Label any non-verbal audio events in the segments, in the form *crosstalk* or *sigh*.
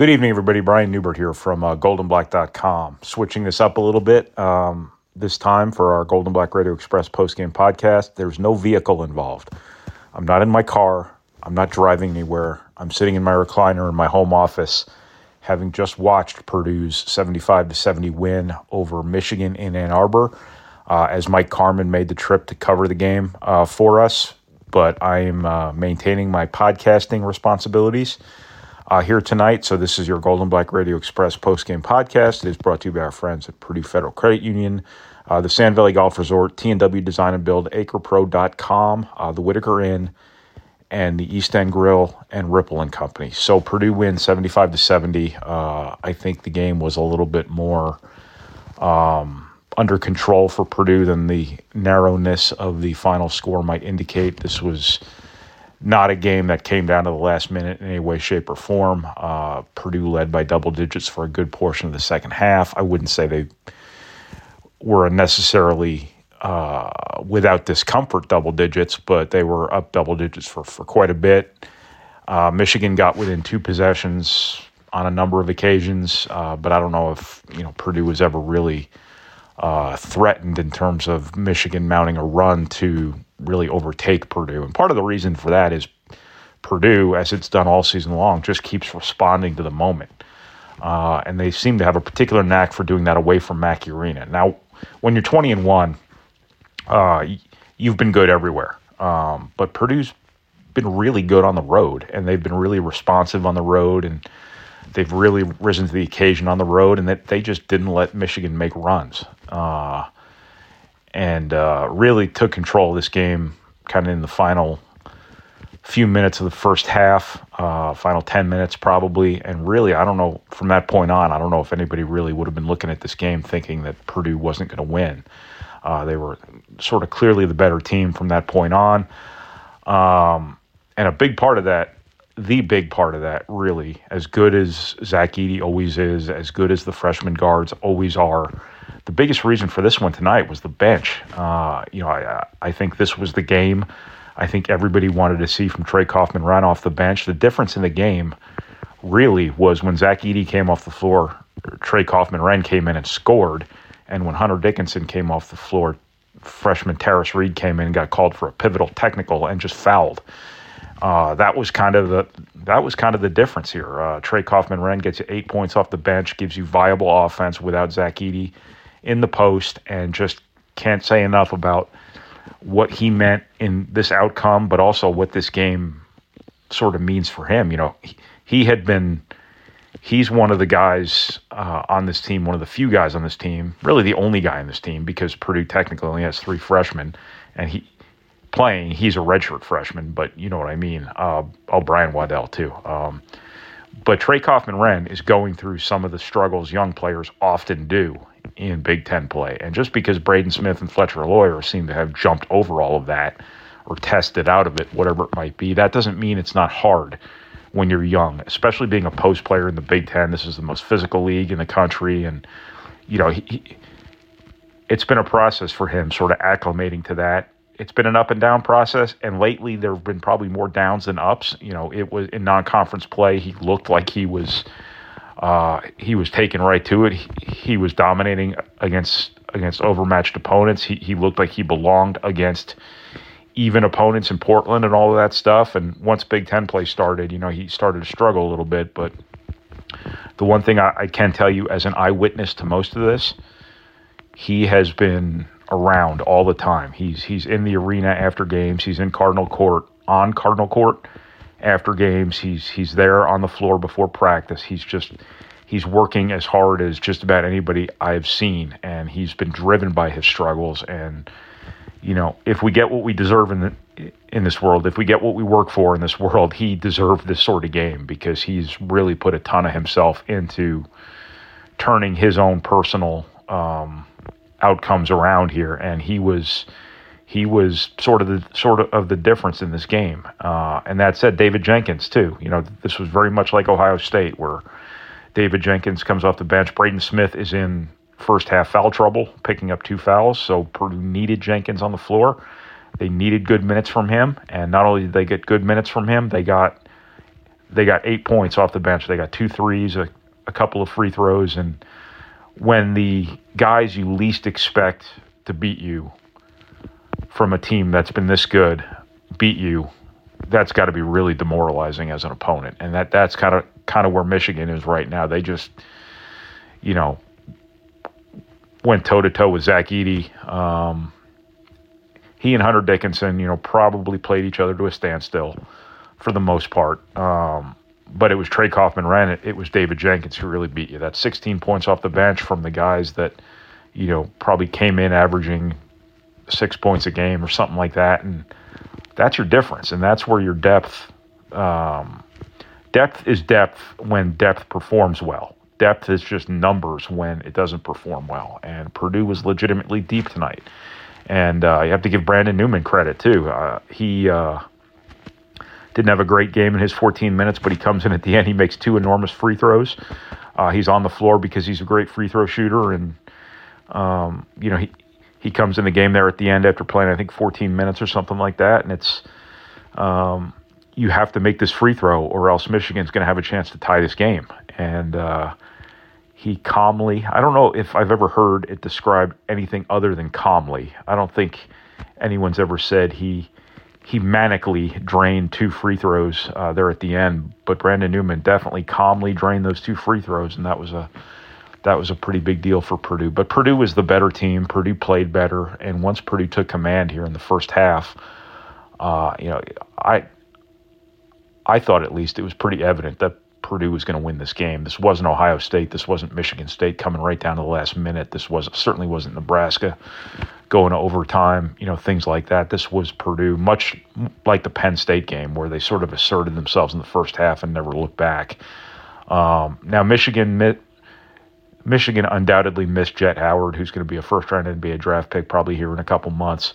Good evening, everybody. Brian Neubert here from uh, goldandblack.com. Switching this up a little bit um, this time for our Gold and Black Radio Express postgame podcast. There's no vehicle involved. I'm not in my car. I'm not driving anywhere. I'm sitting in my recliner in my home office, having just watched Purdue's 75 to 70 win over Michigan in Ann Arbor. Uh, as Mike Carmin made the trip to cover the game uh, for us, but I am uh, maintaining my podcasting responsibilities uh, here tonight. So this is your Gold and Black Radio Express post-game podcast. It is brought to you by our friends at Purdue Federal Credit Union, uh, the Sand Valley Golf Resort, T&W Design and Build, AcrePro.com, uh, the Whitaker Inn, and the East End Grill and Ripple and Company. So Purdue wins 75 to 70. Uh, I think the game was a little bit more um, under control for Purdue than the narrowness of the final score might indicate. This was not a game that came down to the last minute in any way, shape, or form. Uh, Purdue led by double digits for a good portion of the second half. I wouldn't say they were necessarily uh, without discomfort double digits, but they were up double digits for, for quite a bit. Uh, Michigan got within two possessions on a number of occasions, uh, but I don't know if you know Purdue was ever really uh, threatened in terms of Michigan mounting a run to really overtake Purdue. And part of the reason for that is Purdue, as it's done all season long, just keeps responding to the moment. Uh, and they seem to have a particular knack for doing that away from Mackey Arena. Now, when you're 20 and 1, uh, you've been good everywhere. Um, but Purdue's been really good on the road, and they've been really responsive on the road, and they've really risen to the occasion on the road, and that they just didn't let Michigan make runs. Uh, and uh, really took control of this game kind of in the final few minutes of the first half, uh, final 10 minutes probably. And really, I don't know, from that point on, I don't know if anybody really would have been looking at this game thinking that Purdue wasn't going to win. Uh, they were sort of clearly the better team from that point on. Um, and a big part of that, the big part of that, really, as good as Zach Edey always is, as good as the freshman guards always are, the biggest reason for this one tonight was the bench. Uh, you know, I, I think this was the game I think everybody wanted to see from Trey Kaufman-Renn off the bench. The difference in the game really was when Zach Edey came off the floor, Trey Kaufman-Renn came in and scored. And when Hunter Dickinson came off the floor, freshman Tarris Reed came in and got called for a pivotal technical and just fouled. Uh, that was kind of the that was kind of the difference here. Uh, Trey Kaufman-Renn gets you eight points off the bench, gives you viable offense without Zach Edey in the post and just can't say enough about what he meant in this outcome, but also what this game sort of means for him. You know, he, he had been, he's one of the guys uh, on this team, one of the few guys on this team, really the only guy on this team because Purdue technically only has three freshmen, and he playing, he's a redshirt freshman, but you know what I mean. Uh, oh, Brian Waddell too. Um, but Trey Kaufman-Renn is going through some of the struggles young players often do in Big Ten play. And just because Braden Smith and Fletcher Loyer seem to have jumped over all of that or tested out of it, whatever it might be, that doesn't mean it's not hard when you're young, especially being a post player in the Big Ten. This is the most physical league in the country. And, you know, he, he, it's been a process for him sort of acclimating to that. It's been an up and down process, and lately there have been probably more downs than ups. You know, it was in non-conference play. He looked like he was uh, he was taken right to it. He, he, was dominating against against overmatched opponents. He he looked like he belonged against even opponents in Portland and all of that stuff. And once Big Ten play started, you know, he started to struggle a little bit. But the one thing I, I can tell you as an eyewitness to most of this, he has been around all the time. He's he's in the arena after games. He's in Cardinal Court on Cardinal Court after games. He's he's there on the floor before practice. He's just he's working as hard as just about anybody I've seen, and he's been driven by his struggles. And you know, if we get what we deserve in the in this world, if we get what we work for in this world, he deserved this sort of game because he's really put a ton of himself into turning his own personal um, outcomes around here, and he was he was sort of the sort of, of the difference in this game. Uh, and that said, David Jenkins too. You know, this was very much like Ohio State, where David Jenkins comes off the bench. Braden Smith is in first half foul trouble, picking up two fouls. So Purdue needed Jenkins on the floor. They needed good minutes from him, and not only did they get good minutes from him, they got they got eight points off the bench. They got two threes, a, a couple of free throws, and when the guys you least expect to beat you from a team that's been this good beat you, that's got to be really demoralizing as an opponent. And that that's kind of kind of where Michigan is right now. They just, you know, went toe to toe with Zach Edey. Um, he and Hunter Dickinson, you know, probably played each other to a standstill for the most part. Um, but it was Trey Kaufman-Renn it. It was David Jenkins who really beat you. That's 16 points off the bench from the guys that, you know, probably came in averaging six points a game or something like that. And that's your difference. And that's where your depth, um, depth is depth when depth performs well. Depth is just numbers when it doesn't perform well. And Purdue was legitimately deep tonight. And uh, you have to give Brandon Newman credit, too. Uh, he, uh, didn't have a great game in his 14 minutes, but he comes in at the end. He makes two enormous free throws. Uh, he's on the floor because he's a great free throw shooter, and um, you know he he comes in the game there at the end after playing I think 14 minutes or something like that, and it's um, you have to make this free throw or else Michigan's going to have a chance to tie this game. And uh, he calmly, I don't know if I've ever heard it described anything other than calmly. I don't think anyone's ever said he he manically drained two free throws uh, there at the end, but Brandon Newman definitely calmly drained those two free throws, and that was a that was a pretty big deal for Purdue. But Purdue was the better team. Purdue played better, and once Purdue took command here in the first half, uh, you know, I I thought at least it was pretty evident that Purdue was going to win this game. This wasn't Ohio State. This wasn't Michigan State coming right down to the last minute. This was certainly wasn't Nebraska going to overtime, you know, things like that. This was Purdue, much like the Penn State game, where they sort of asserted themselves in the first half and never looked back. Um, now, Michigan, Michigan undoubtedly missed Jett Howard, who's going to be a first round NBA draft pick probably here in a couple months.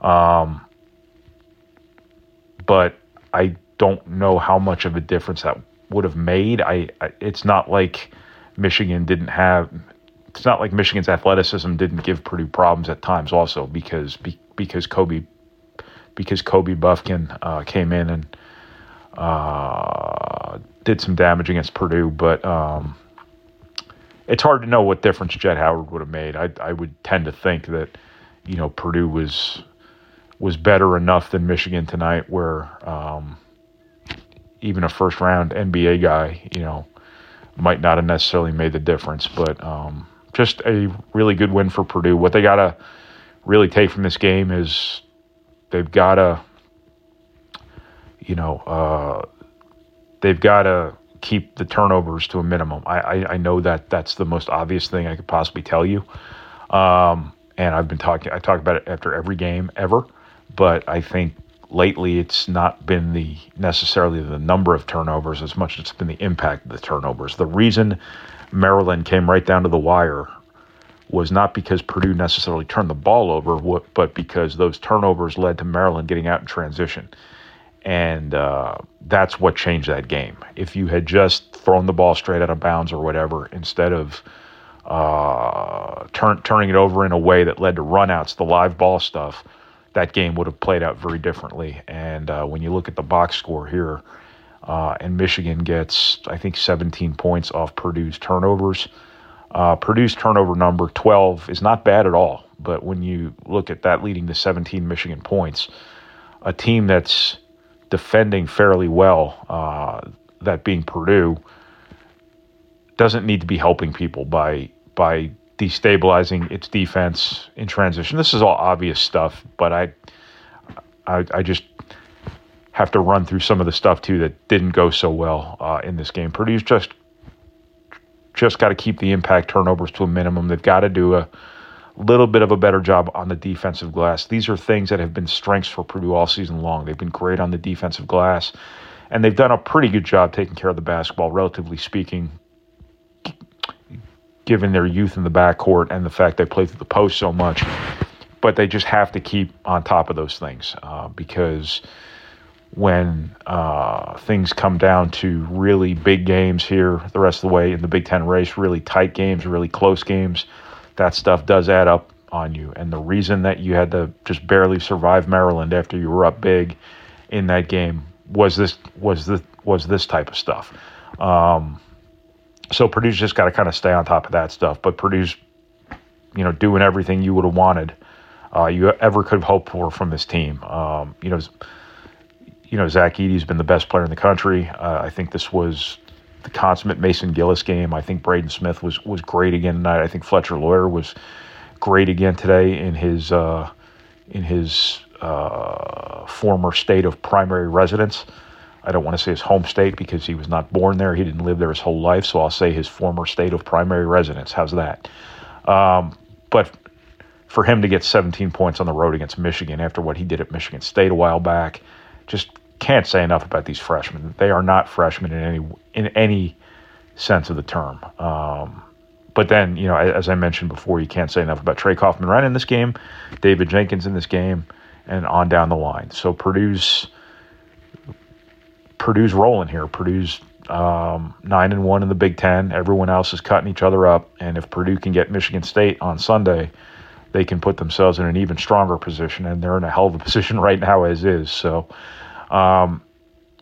Um, but I don't know how much of a difference that would have made. I, I it's not like Michigan didn't have it's not like Michigan's athleticism didn't give Purdue problems at times also because because Kobe because Kobe Bufkin uh, came in and uh, did some damage against Purdue, but um, it's hard to know what difference Jett Howard would have made. I, I would tend to think that you know Purdue was was better enough than Michigan tonight, where um, even a first round NBA guy, you know, might not have necessarily made the difference, but um, just a really good win for Purdue. What they got to really take from this game is they've got to, you know, uh, they've got to keep the turnovers to a minimum. I, I, I, know that that's the most obvious thing I could possibly tell you. Um, and I've been talking, I talk about it after every game ever, but I think lately it's not been the necessarily the number of turnovers as much as it's been the impact of the turnovers. The reason Maryland came right down to the wire was not because Purdue necessarily turned the ball over, but because those turnovers led to Maryland getting out in transition. And uh, that's what changed that game. If you had just thrown the ball straight out of bounds or whatever, instead of uh, turn, turning it over in a way that led to runouts, the live ball stuff, that game would have played out very differently. And uh, when you look at the box score here, uh, and Michigan gets, I think, 17 points off Purdue's turnovers. Uh, Purdue's turnover number 12 is not bad at all, but when you look at that leading to 17 Michigan points, a team that's defending fairly well, uh, that being Purdue, doesn't need to be helping people by by destabilizing its defense in transition. This is all obvious stuff, but I, I, I just have to run through some of the stuff too that didn't go so well uh, in this game. Purdue's just just got to keep the impact turnovers to a minimum. They've got to do a little bit of a better job on the defensive glass. These are things that have been strengths for Purdue all season long. They've been great on the defensive glass, and they've done a pretty good job taking care of the basketball, relatively speaking, given their youth in the backcourt and the fact they play through the post so much. But they just have to keep on top of those things uh, because when uh, things come down to really big games here the rest of the way in the Big Ten race, really tight games, really close games, that stuff does add up on you. And the reason that you had to just barely survive Maryland after you were up big in that game was this was the was this type of stuff. Um, so Purdue's just got to kind of stay on top of that stuff. But Purdue's, you know, doing everything you would have wanted, uh, you ever could have hoped for from this team. Um, you know, you know Zach Edey's been the best player in the country. Uh, I think this was the consummate Mason Gillis game. I think Braden Smith was was great again tonight. I think Fletcher Loyer was great again today in his uh, in his uh, former state of primary residence. I don't want to say his home state because he was not born there. He didn't live there his whole life. So I'll say his former state of primary residence. How's that? Um, but for him to get 17 points on the road against Michigan after what he did at Michigan State a while back, just can't say enough about these freshmen. They are not freshmen in any in any sense of the term. Um, but then, you know, as I mentioned before, you can't say enough about Trey Kaufman-Renn in this game, David Jenkins in this game, and on down the line. So Purdue's Purdue's rolling here. Purdue's um, nine and one in the Big Ten. Everyone else is cutting each other up, and if Purdue can get Michigan State on Sunday, they can put themselves in an even stronger position, and they're in a hell of a *laughs* position right now as is. So, um,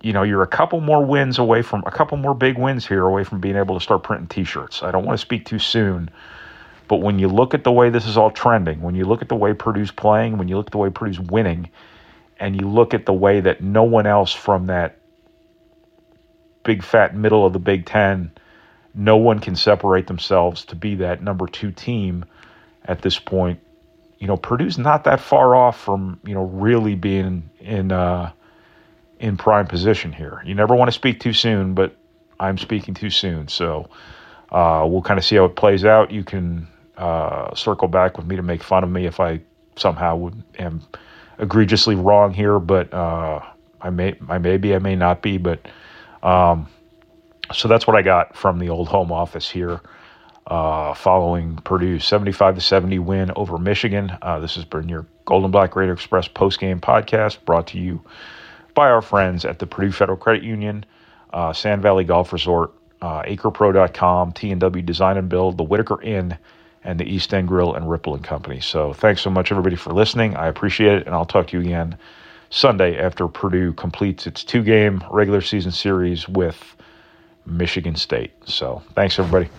you know, you're a couple more wins away from a couple more big wins here away from being able to start printing T-shirts. I don't want to speak too soon, but when you look at the way this is all trending, when you look at the way Purdue's playing, when you look at the way Purdue's winning, and you look at the way that no one else from that big fat middle of the Big Ten, no one can separate themselves to be that number two team at this point. You know, Purdue's not that far off from you know really being in uh, in prime position here. You never want to speak too soon, but I'm speaking too soon, so uh, we'll kind of see how it plays out. You can uh, circle back with me to make fun of me if I somehow would am egregiously wrong here, but uh, I may I may be I may not be, but um, so that's what I got from the old home office here. Uh, following Purdue's 75 to 70 win over Michigan. Uh, this has been your Gold and Black Radio Express post game podcast brought to you by our friends at the Purdue Federal Credit Union, uh, Sand Valley Golf Resort, uh, AcrePro.com, T&W Design and Build, the Whitaker Inn, and the East End Grill and Ripple and Company. So thanks so much, everybody, for listening. I appreciate it, and I'll talk to you again Sunday after Purdue completes its two game regular season series with Michigan State. So thanks, everybody.